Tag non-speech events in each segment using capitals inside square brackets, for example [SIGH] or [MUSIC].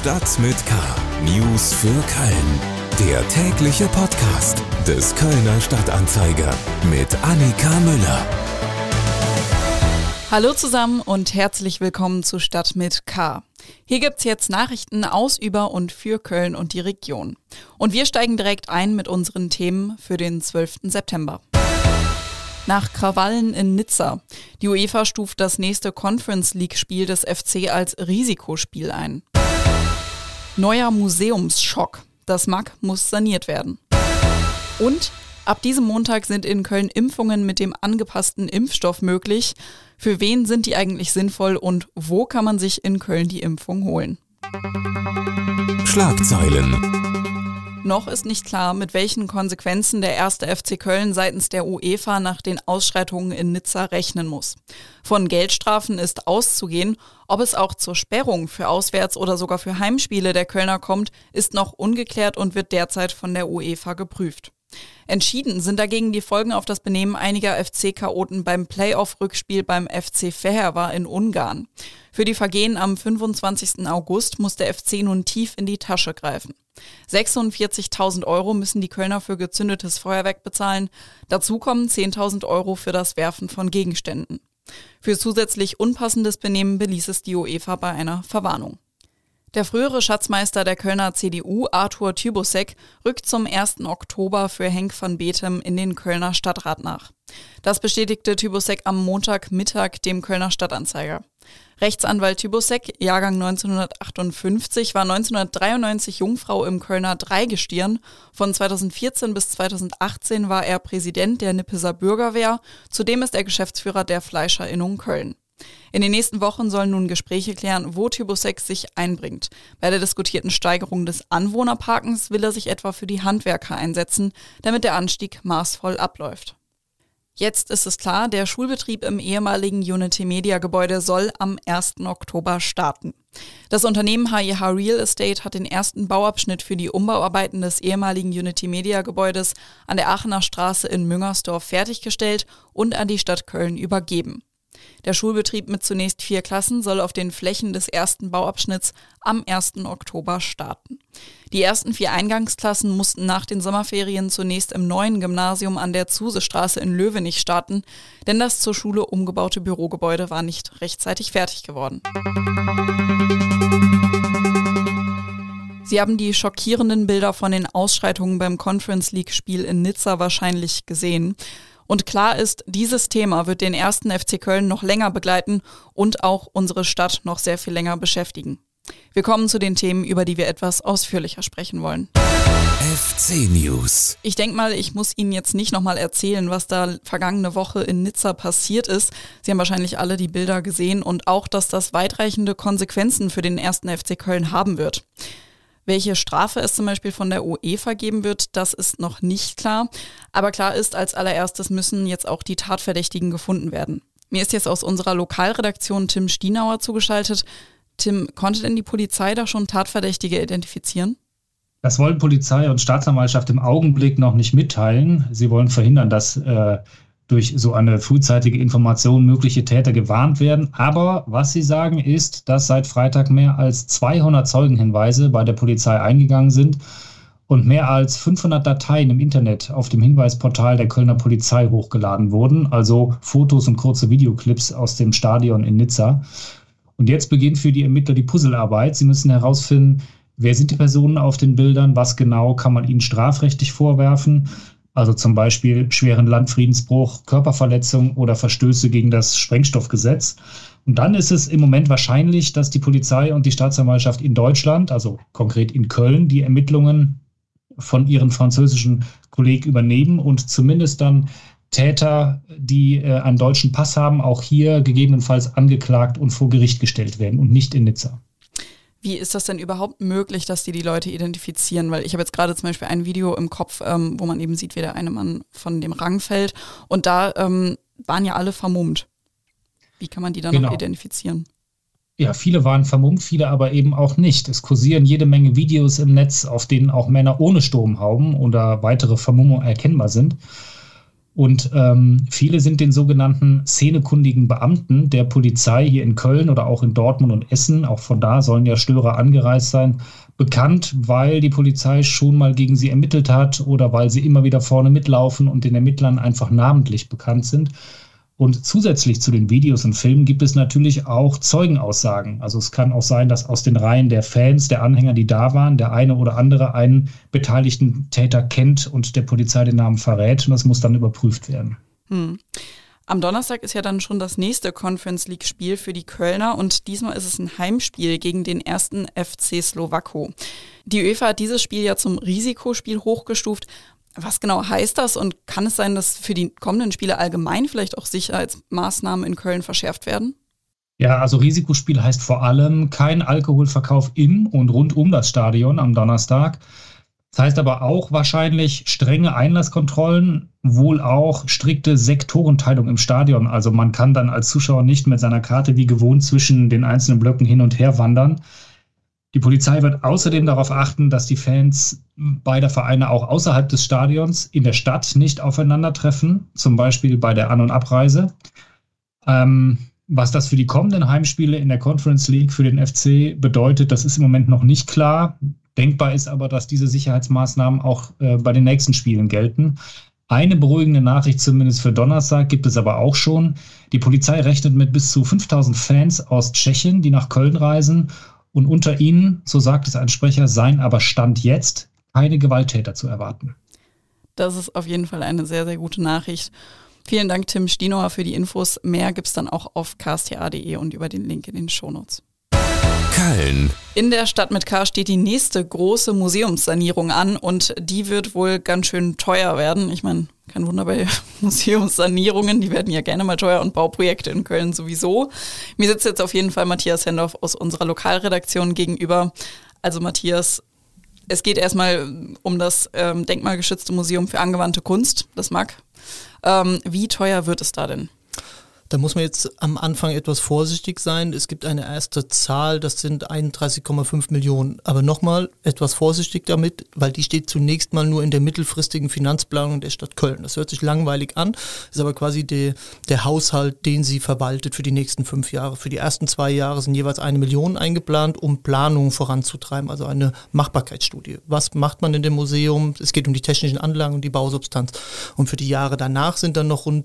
Stadt mit K. News für Köln. Der tägliche Podcast des Kölner Stadtanzeiger mit Annika Müller. Hallo zusammen und herzlich willkommen zu Stadt mit K. Hier gibt's jetzt Nachrichten aus, über und für Köln und die Region. Und wir steigen direkt ein mit unseren Themen für den 12. September nach Krawallen in Nizza. Die UEFA stuft das nächste Conference League-Spiel des FC als Risikospiel ein. Neuer Museumsschock. Das MAC muss saniert werden. Und ab diesem Montag sind in Köln Impfungen mit dem angepassten Impfstoff möglich. Für wen sind die eigentlich sinnvoll und wo kann man sich in Köln die Impfung holen? Schlagzeilen. Noch ist nicht klar, mit welchen Konsequenzen der erste FC Köln seitens der UEFA nach den Ausschreitungen in Nizza rechnen muss. Von Geldstrafen ist auszugehen. Ob es auch zur Sperrung für Auswärts- oder sogar für Heimspiele der Kölner kommt, ist noch ungeklärt und wird derzeit von der UEFA geprüft. Entschieden sind dagegen die Folgen auf das Benehmen einiger FC-Chaoten beim Playoff-Rückspiel beim FC Fehervar in Ungarn. Für die Vergehen am 25. August muss der FC nun tief in die Tasche greifen. 46.000 Euro müssen die Kölner für gezündetes Feuerwerk bezahlen. Dazu kommen 10.000 Euro für das Werfen von Gegenständen. Für zusätzlich unpassendes Benehmen beließ es die UEFA bei einer Verwarnung. Der frühere Schatzmeister der Kölner CDU, Arthur Tybusek, rückt zum 1. Oktober für Henk van Bethem in den Kölner Stadtrat nach. Das bestätigte Tybusek am Montagmittag dem Kölner Stadtanzeiger. Rechtsanwalt Tybusek, Jahrgang 1958, war 1993 Jungfrau im Kölner Dreigestirn. Von 2014 bis 2018 war er Präsident der Nippeser Bürgerwehr. Zudem ist er Geschäftsführer der Fleischerinnung Köln. In den nächsten Wochen sollen nun Gespräche klären, wo Tybosex sich einbringt. Bei der diskutierten Steigerung des Anwohnerparkens will er sich etwa für die Handwerker einsetzen, damit der Anstieg maßvoll abläuft. Jetzt ist es klar, der Schulbetrieb im ehemaligen Unity Media Gebäude soll am 1. Oktober starten. Das Unternehmen HIH Real Estate hat den ersten Bauabschnitt für die Umbauarbeiten des ehemaligen Unity Media Gebäudes an der Aachener Straße in Müngersdorf fertiggestellt und an die Stadt Köln übergeben. Der Schulbetrieb mit zunächst vier Klassen soll auf den Flächen des ersten Bauabschnitts am 1. Oktober starten. Die ersten vier Eingangsklassen mussten nach den Sommerferien zunächst im neuen Gymnasium an der Zusestraße in Löwenich starten, denn das zur Schule umgebaute Bürogebäude war nicht rechtzeitig fertig geworden. Sie haben die schockierenden Bilder von den Ausschreitungen beim Conference League Spiel in Nizza wahrscheinlich gesehen. Und klar ist, dieses Thema wird den ersten FC Köln noch länger begleiten und auch unsere Stadt noch sehr viel länger beschäftigen. Wir kommen zu den Themen, über die wir etwas ausführlicher sprechen wollen. FC News. Ich denke mal, ich muss Ihnen jetzt nicht nochmal erzählen, was da vergangene Woche in Nizza passiert ist. Sie haben wahrscheinlich alle die Bilder gesehen und auch, dass das weitreichende Konsequenzen für den ersten FC Köln haben wird. Welche Strafe es zum Beispiel von der UEFA geben wird, das ist noch nicht klar. Aber klar ist, als allererstes müssen jetzt auch die Tatverdächtigen gefunden werden. Mir ist jetzt aus unserer Lokalredaktion Tim Stienauer zugeschaltet. Tim, konnte denn die Polizei da schon Tatverdächtige identifizieren? Das wollen Polizei und Staatsanwaltschaft im Augenblick noch nicht mitteilen. Sie wollen verhindern, dass äh, durch so eine frühzeitige Information mögliche Täter gewarnt werden. Aber was sie sagen ist, dass seit Freitag mehr als 200 Zeugenhinweise bei der Polizei eingegangen sind und mehr als 500 Dateien im Internet auf dem Hinweisportal der Kölner Polizei hochgeladen wurden, also Fotos und kurze Videoclips aus dem Stadion in Nizza. Und jetzt beginnt für die Ermittler die Puzzlearbeit. Sie müssen herausfinden, wer sind die Personen auf den Bildern, was genau kann man ihnen strafrechtlich vorwerfen also zum Beispiel schweren Landfriedensbruch, Körperverletzung oder Verstöße gegen das Sprengstoffgesetz. Und dann ist es im Moment wahrscheinlich, dass die Polizei und die Staatsanwaltschaft in Deutschland, also konkret in Köln, die Ermittlungen von ihren französischen Kollegen übernehmen und zumindest dann Täter, die äh, einen deutschen Pass haben, auch hier gegebenenfalls angeklagt und vor Gericht gestellt werden und nicht in Nizza. Wie ist das denn überhaupt möglich, dass die die Leute identifizieren? Weil ich habe jetzt gerade zum Beispiel ein Video im Kopf, ähm, wo man eben sieht, wie der eine Mann von dem Rang fällt. Und da ähm, waren ja alle vermummt. Wie kann man die dann genau. noch identifizieren? Ja, viele waren vermummt, viele aber eben auch nicht. Es kursieren jede Menge Videos im Netz, auf denen auch Männer ohne Sturmhauben oder weitere Vermummung erkennbar sind. Und ähm, viele sind den sogenannten szenekundigen Beamten der Polizei hier in Köln oder auch in Dortmund und Essen, auch von da sollen ja Störer angereist sein, bekannt, weil die Polizei schon mal gegen sie ermittelt hat oder weil sie immer wieder vorne mitlaufen und den Ermittlern einfach namentlich bekannt sind. Und zusätzlich zu den Videos und Filmen gibt es natürlich auch Zeugenaussagen. Also es kann auch sein, dass aus den Reihen der Fans, der Anhänger, die da waren, der eine oder andere einen beteiligten Täter kennt und der Polizei den Namen verrät. Und das muss dann überprüft werden. Hm. Am Donnerstag ist ja dann schon das nächste Conference League Spiel für die Kölner und diesmal ist es ein Heimspiel gegen den ersten FC Slowako. Die UEFA hat dieses Spiel ja zum Risikospiel hochgestuft. Was genau heißt das und kann es sein, dass für die kommenden Spiele allgemein vielleicht auch Sicherheitsmaßnahmen in Köln verschärft werden? Ja, also Risikospiel heißt vor allem kein Alkoholverkauf im und rund um das Stadion am Donnerstag. Das heißt aber auch wahrscheinlich strenge Einlasskontrollen, wohl auch strikte Sektorenteilung im Stadion. Also man kann dann als Zuschauer nicht mit seiner Karte wie gewohnt zwischen den einzelnen Blöcken hin und her wandern. Die Polizei wird außerdem darauf achten, dass die Fans beider Vereine auch außerhalb des Stadions in der Stadt nicht aufeinandertreffen, zum Beispiel bei der An- und Abreise. Ähm, was das für die kommenden Heimspiele in der Conference League für den FC bedeutet, das ist im Moment noch nicht klar. Denkbar ist aber, dass diese Sicherheitsmaßnahmen auch äh, bei den nächsten Spielen gelten. Eine beruhigende Nachricht zumindest für Donnerstag gibt es aber auch schon. Die Polizei rechnet mit bis zu 5000 Fans aus Tschechien, die nach Köln reisen und unter ihnen, so sagt es ein Sprecher, seien aber Stand jetzt keine Gewalttäter zu erwarten. Das ist auf jeden Fall eine sehr, sehr gute Nachricht. Vielen Dank, Tim Stinoer, für die Infos. Mehr gibt es dann auch auf ksta.de und über den Link in den Shownotes. Köln. In der Stadt mit K steht die nächste große Museumssanierung an und die wird wohl ganz schön teuer werden. Ich meine, kein Wunder bei [LAUGHS] Museumssanierungen, die werden ja gerne mal teuer und Bauprojekte in Köln sowieso. Mir sitzt jetzt auf jeden Fall Matthias Hendorf aus unserer Lokalredaktion gegenüber. Also Matthias, es geht erstmal um das ähm, denkmalgeschützte Museum für angewandte Kunst, das MAG. Ähm, wie teuer wird es da denn? Da muss man jetzt am Anfang etwas vorsichtig sein. Es gibt eine erste Zahl, das sind 31,5 Millionen. Aber nochmal etwas vorsichtig damit, weil die steht zunächst mal nur in der mittelfristigen Finanzplanung der Stadt Köln. Das hört sich langweilig an, ist aber quasi der, der Haushalt, den sie verwaltet für die nächsten fünf Jahre. Für die ersten zwei Jahre sind jeweils eine Million eingeplant, um Planungen voranzutreiben, also eine Machbarkeitsstudie. Was macht man in dem Museum? Es geht um die technischen Anlagen und die Bausubstanz. Und für die Jahre danach sind dann noch rund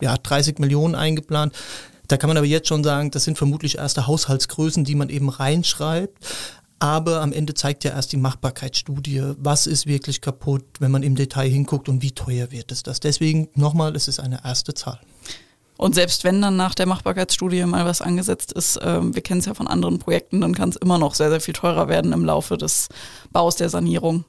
ja, 30 Millionen eingeplant. Da kann man aber jetzt schon sagen, das sind vermutlich erste Haushaltsgrößen, die man eben reinschreibt. Aber am Ende zeigt ja erst die Machbarkeitsstudie, was ist wirklich kaputt, wenn man im Detail hinguckt und wie teuer wird es das. Deswegen nochmal, es ist eine erste Zahl. Und selbst wenn dann nach der Machbarkeitsstudie mal was angesetzt ist, äh, wir kennen es ja von anderen Projekten, dann kann es immer noch sehr, sehr viel teurer werden im Laufe des Baus der Sanierung.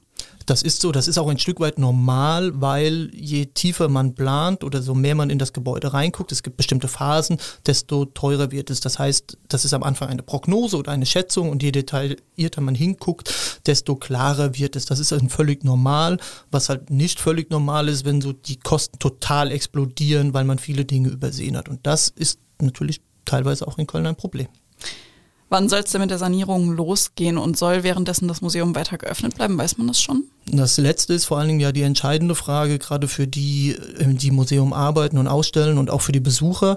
Das ist so, das ist auch ein Stück weit normal, weil je tiefer man plant oder so mehr man in das Gebäude reinguckt, es gibt bestimmte Phasen, desto teurer wird es. Das heißt, das ist am Anfang eine Prognose oder eine Schätzung und je detaillierter man hinguckt, desto klarer wird es. Das ist ein völlig normal. Was halt nicht völlig normal ist, wenn so die Kosten total explodieren, weil man viele Dinge übersehen hat. Und das ist natürlich teilweise auch in Köln ein Problem. Wann soll es denn mit der Sanierung losgehen und soll währenddessen das Museum weiter geöffnet bleiben? Weiß man das schon? Das letzte ist vor allen Dingen ja die entscheidende Frage, gerade für die, äh, die Museum arbeiten und ausstellen und auch für die Besucher.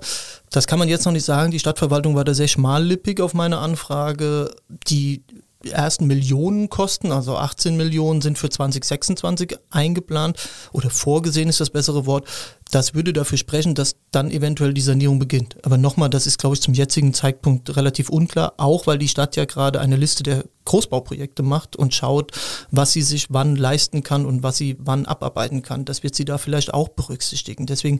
Das kann man jetzt noch nicht sagen. Die Stadtverwaltung war da sehr schmallippig auf meine Anfrage. Die ersten Millionen kosten, also 18 Millionen sind für 2026 eingeplant oder vorgesehen ist das bessere Wort. Das würde dafür sprechen, dass dann eventuell die Sanierung beginnt. Aber nochmal, das ist, glaube ich, zum jetzigen Zeitpunkt relativ unklar, auch weil die Stadt ja gerade eine Liste der Großbauprojekte macht und schaut, was sie sich wann leisten kann und was sie wann abarbeiten kann. Das wird sie da vielleicht auch berücksichtigen. Deswegen,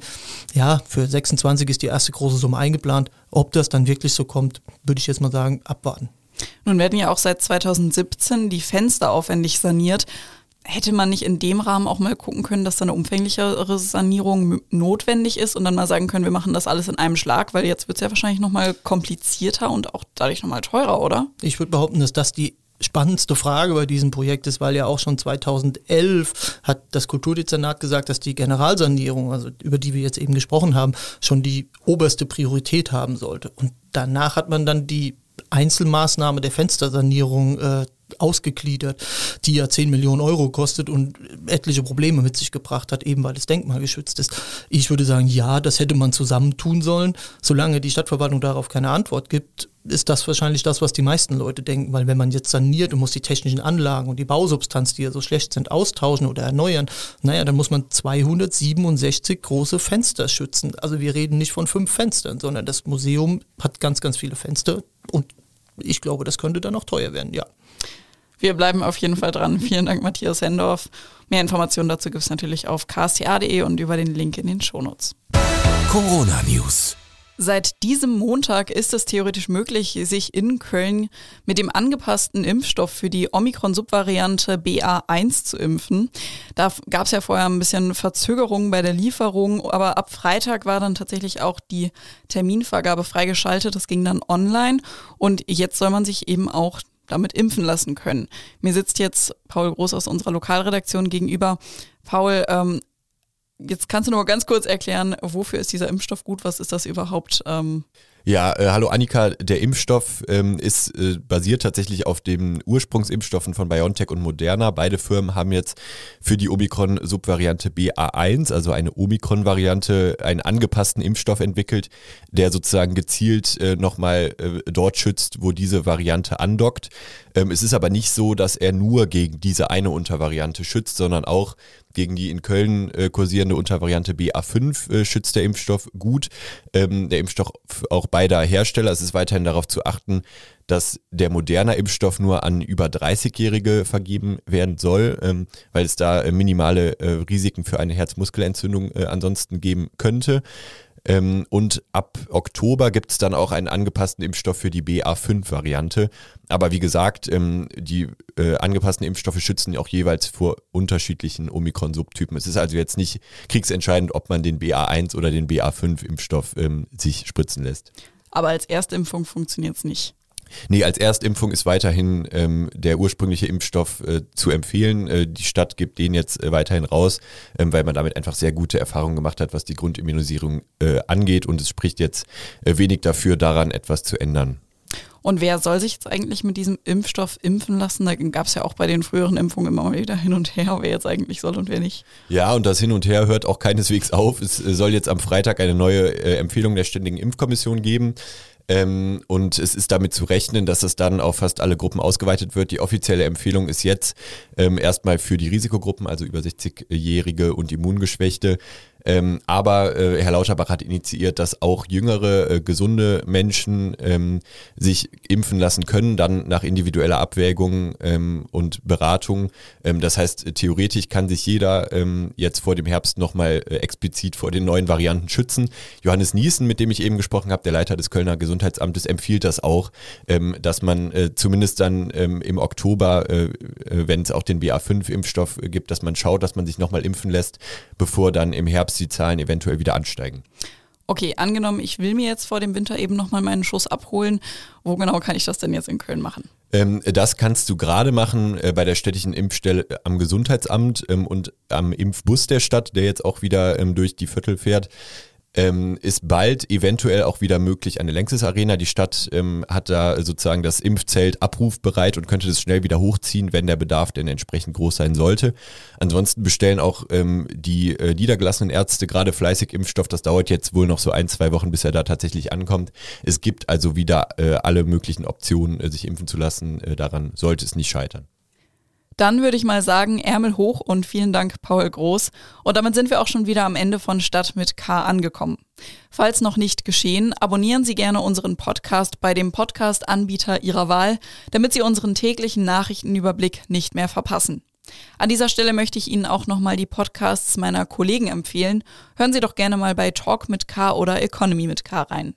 ja, für 26 ist die erste große Summe eingeplant. Ob das dann wirklich so kommt, würde ich jetzt mal sagen, abwarten. Nun werden ja auch seit 2017 die Fenster aufwendig saniert. Hätte man nicht in dem Rahmen auch mal gucken können, dass da eine umfänglichere Sanierung notwendig ist und dann mal sagen können, wir machen das alles in einem Schlag, weil jetzt wird es ja wahrscheinlich nochmal komplizierter und auch dadurch nochmal teurer, oder? Ich würde behaupten, dass das die spannendste Frage bei diesem Projekt ist, weil ja auch schon 2011 hat das Kulturdezernat gesagt, dass die Generalsanierung, also über die wir jetzt eben gesprochen haben, schon die oberste Priorität haben sollte. Und danach hat man dann die Einzelmaßnahme der Fenstersanierung äh, ausgegliedert, die ja 10 Millionen Euro kostet und etliche Probleme mit sich gebracht hat, eben weil es denkmalgeschützt ist. Ich würde sagen, ja, das hätte man zusammentun sollen. Solange die Stadtverwaltung darauf keine Antwort gibt, ist das wahrscheinlich das, was die meisten Leute denken, weil wenn man jetzt saniert und muss die technischen Anlagen und die Bausubstanz, die ja so schlecht sind, austauschen oder erneuern, naja, dann muss man 267 große Fenster schützen. Also wir reden nicht von fünf Fenstern, sondern das Museum hat ganz, ganz viele Fenster und ich glaube, das könnte dann auch teuer werden, ja. Wir bleiben auf jeden Fall dran. Vielen Dank, Matthias Hendorf. Mehr Informationen dazu gibt es natürlich auf ksta.de und über den Link in den Shownotes. Corona News. Seit diesem Montag ist es theoretisch möglich, sich in Köln mit dem angepassten Impfstoff für die Omikron-Subvariante BA1 zu impfen. Da gab es ja vorher ein bisschen Verzögerungen bei der Lieferung, aber ab Freitag war dann tatsächlich auch die Terminvergabe freigeschaltet. Das ging dann online und jetzt soll man sich eben auch damit impfen lassen können. Mir sitzt jetzt Paul Groß aus unserer Lokalredaktion gegenüber. Paul, ähm, jetzt kannst du nur ganz kurz erklären, wofür ist dieser Impfstoff gut? Was ist das überhaupt? Ähm ja, äh, hallo Annika, der Impfstoff ähm, ist äh, basiert tatsächlich auf den Ursprungsimpfstoffen von BioNTech und Moderna. Beide Firmen haben jetzt für die Omikron-Subvariante BA1, also eine Omikron-Variante, einen angepassten Impfstoff entwickelt, der sozusagen gezielt äh, nochmal äh, dort schützt, wo diese Variante andockt. Ähm, es ist aber nicht so, dass er nur gegen diese eine Untervariante schützt, sondern auch gegen die in Köln äh, kursierende Untervariante BA5 äh, schützt der Impfstoff gut. Ähm, der Impfstoff auch beider Hersteller. Es ist weiterhin darauf zu achten, dass der moderne Impfstoff nur an über 30-Jährige vergeben werden soll, ähm, weil es da äh, minimale äh, Risiken für eine Herzmuskelentzündung äh, ansonsten geben könnte. Ähm, und ab Oktober gibt es dann auch einen angepassten Impfstoff für die BA5-Variante. Aber wie gesagt, ähm, die äh, angepassten Impfstoffe schützen auch jeweils vor unterschiedlichen Omikron-Subtypen. Es ist also jetzt nicht kriegsentscheidend, ob man den BA1 oder den BA5-Impfstoff ähm, sich spritzen lässt. Aber als Erstimpfung funktioniert es nicht. Nee, als Erstimpfung ist weiterhin ähm, der ursprüngliche Impfstoff äh, zu empfehlen. Äh, die Stadt gibt den jetzt äh, weiterhin raus, ähm, weil man damit einfach sehr gute Erfahrungen gemacht hat, was die Grundimmunisierung äh, angeht. Und es spricht jetzt äh, wenig dafür, daran etwas zu ändern. Und wer soll sich jetzt eigentlich mit diesem Impfstoff impfen lassen? Da gab es ja auch bei den früheren Impfungen immer mal wieder hin und her, wer jetzt eigentlich soll und wer nicht. Ja, und das Hin und Her hört auch keineswegs auf. Es äh, soll jetzt am Freitag eine neue Empfehlung der Ständigen Impfkommission geben. Ähm, und es ist damit zu rechnen, dass es dann auf fast alle Gruppen ausgeweitet wird. Die offizielle Empfehlung ist jetzt ähm, erstmal für die Risikogruppen, also über 60-Jährige und Immungeschwächte, ähm, aber äh, Herr Lauterbach hat initiiert, dass auch jüngere, äh, gesunde Menschen ähm, sich impfen lassen können, dann nach individueller Abwägung ähm, und Beratung. Ähm, das heißt, theoretisch kann sich jeder ähm, jetzt vor dem Herbst nochmal äh, explizit vor den neuen Varianten schützen. Johannes Niesen, mit dem ich eben gesprochen habe, der Leiter des Kölner Gesundheitsamtes, empfiehlt das auch, ähm, dass man äh, zumindest dann ähm, im Oktober, äh, äh wenn es auch den BA5-Impfstoff gibt, dass man schaut, dass man sich nochmal impfen lässt, bevor dann im Herbst dass die Zahlen eventuell wieder ansteigen. Okay, angenommen, ich will mir jetzt vor dem Winter eben nochmal meinen Schuss abholen. Wo genau kann ich das denn jetzt in Köln machen? Ähm, das kannst du gerade machen äh, bei der städtischen Impfstelle am Gesundheitsamt ähm, und am Impfbus der Stadt, der jetzt auch wieder ähm, durch die Viertel fährt ähm, ist bald eventuell auch wieder möglich eine Längstes Arena. Die Stadt ähm, hat da sozusagen das Impfzelt abrufbereit und könnte das schnell wieder hochziehen, wenn der Bedarf denn entsprechend groß sein sollte. Ansonsten bestellen auch ähm, die äh, niedergelassenen Ärzte gerade fleißig Impfstoff. Das dauert jetzt wohl noch so ein, zwei Wochen, bis er da tatsächlich ankommt. Es gibt also wieder äh, alle möglichen Optionen, äh, sich impfen zu lassen. Äh, daran sollte es nicht scheitern. Dann würde ich mal sagen, Ärmel hoch und vielen Dank, Paul Groß. Und damit sind wir auch schon wieder am Ende von Stadt mit K angekommen. Falls noch nicht geschehen, abonnieren Sie gerne unseren Podcast bei dem Podcast-Anbieter Ihrer Wahl, damit Sie unseren täglichen Nachrichtenüberblick nicht mehr verpassen. An dieser Stelle möchte ich Ihnen auch nochmal die Podcasts meiner Kollegen empfehlen. Hören Sie doch gerne mal bei Talk mit K oder Economy mit K rein.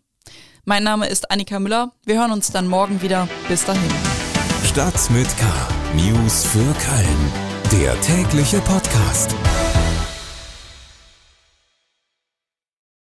Mein Name ist Annika Müller. Wir hören uns dann morgen wieder. Bis dahin. Stadt mit K. News für Köln. Der tägliche Podcast.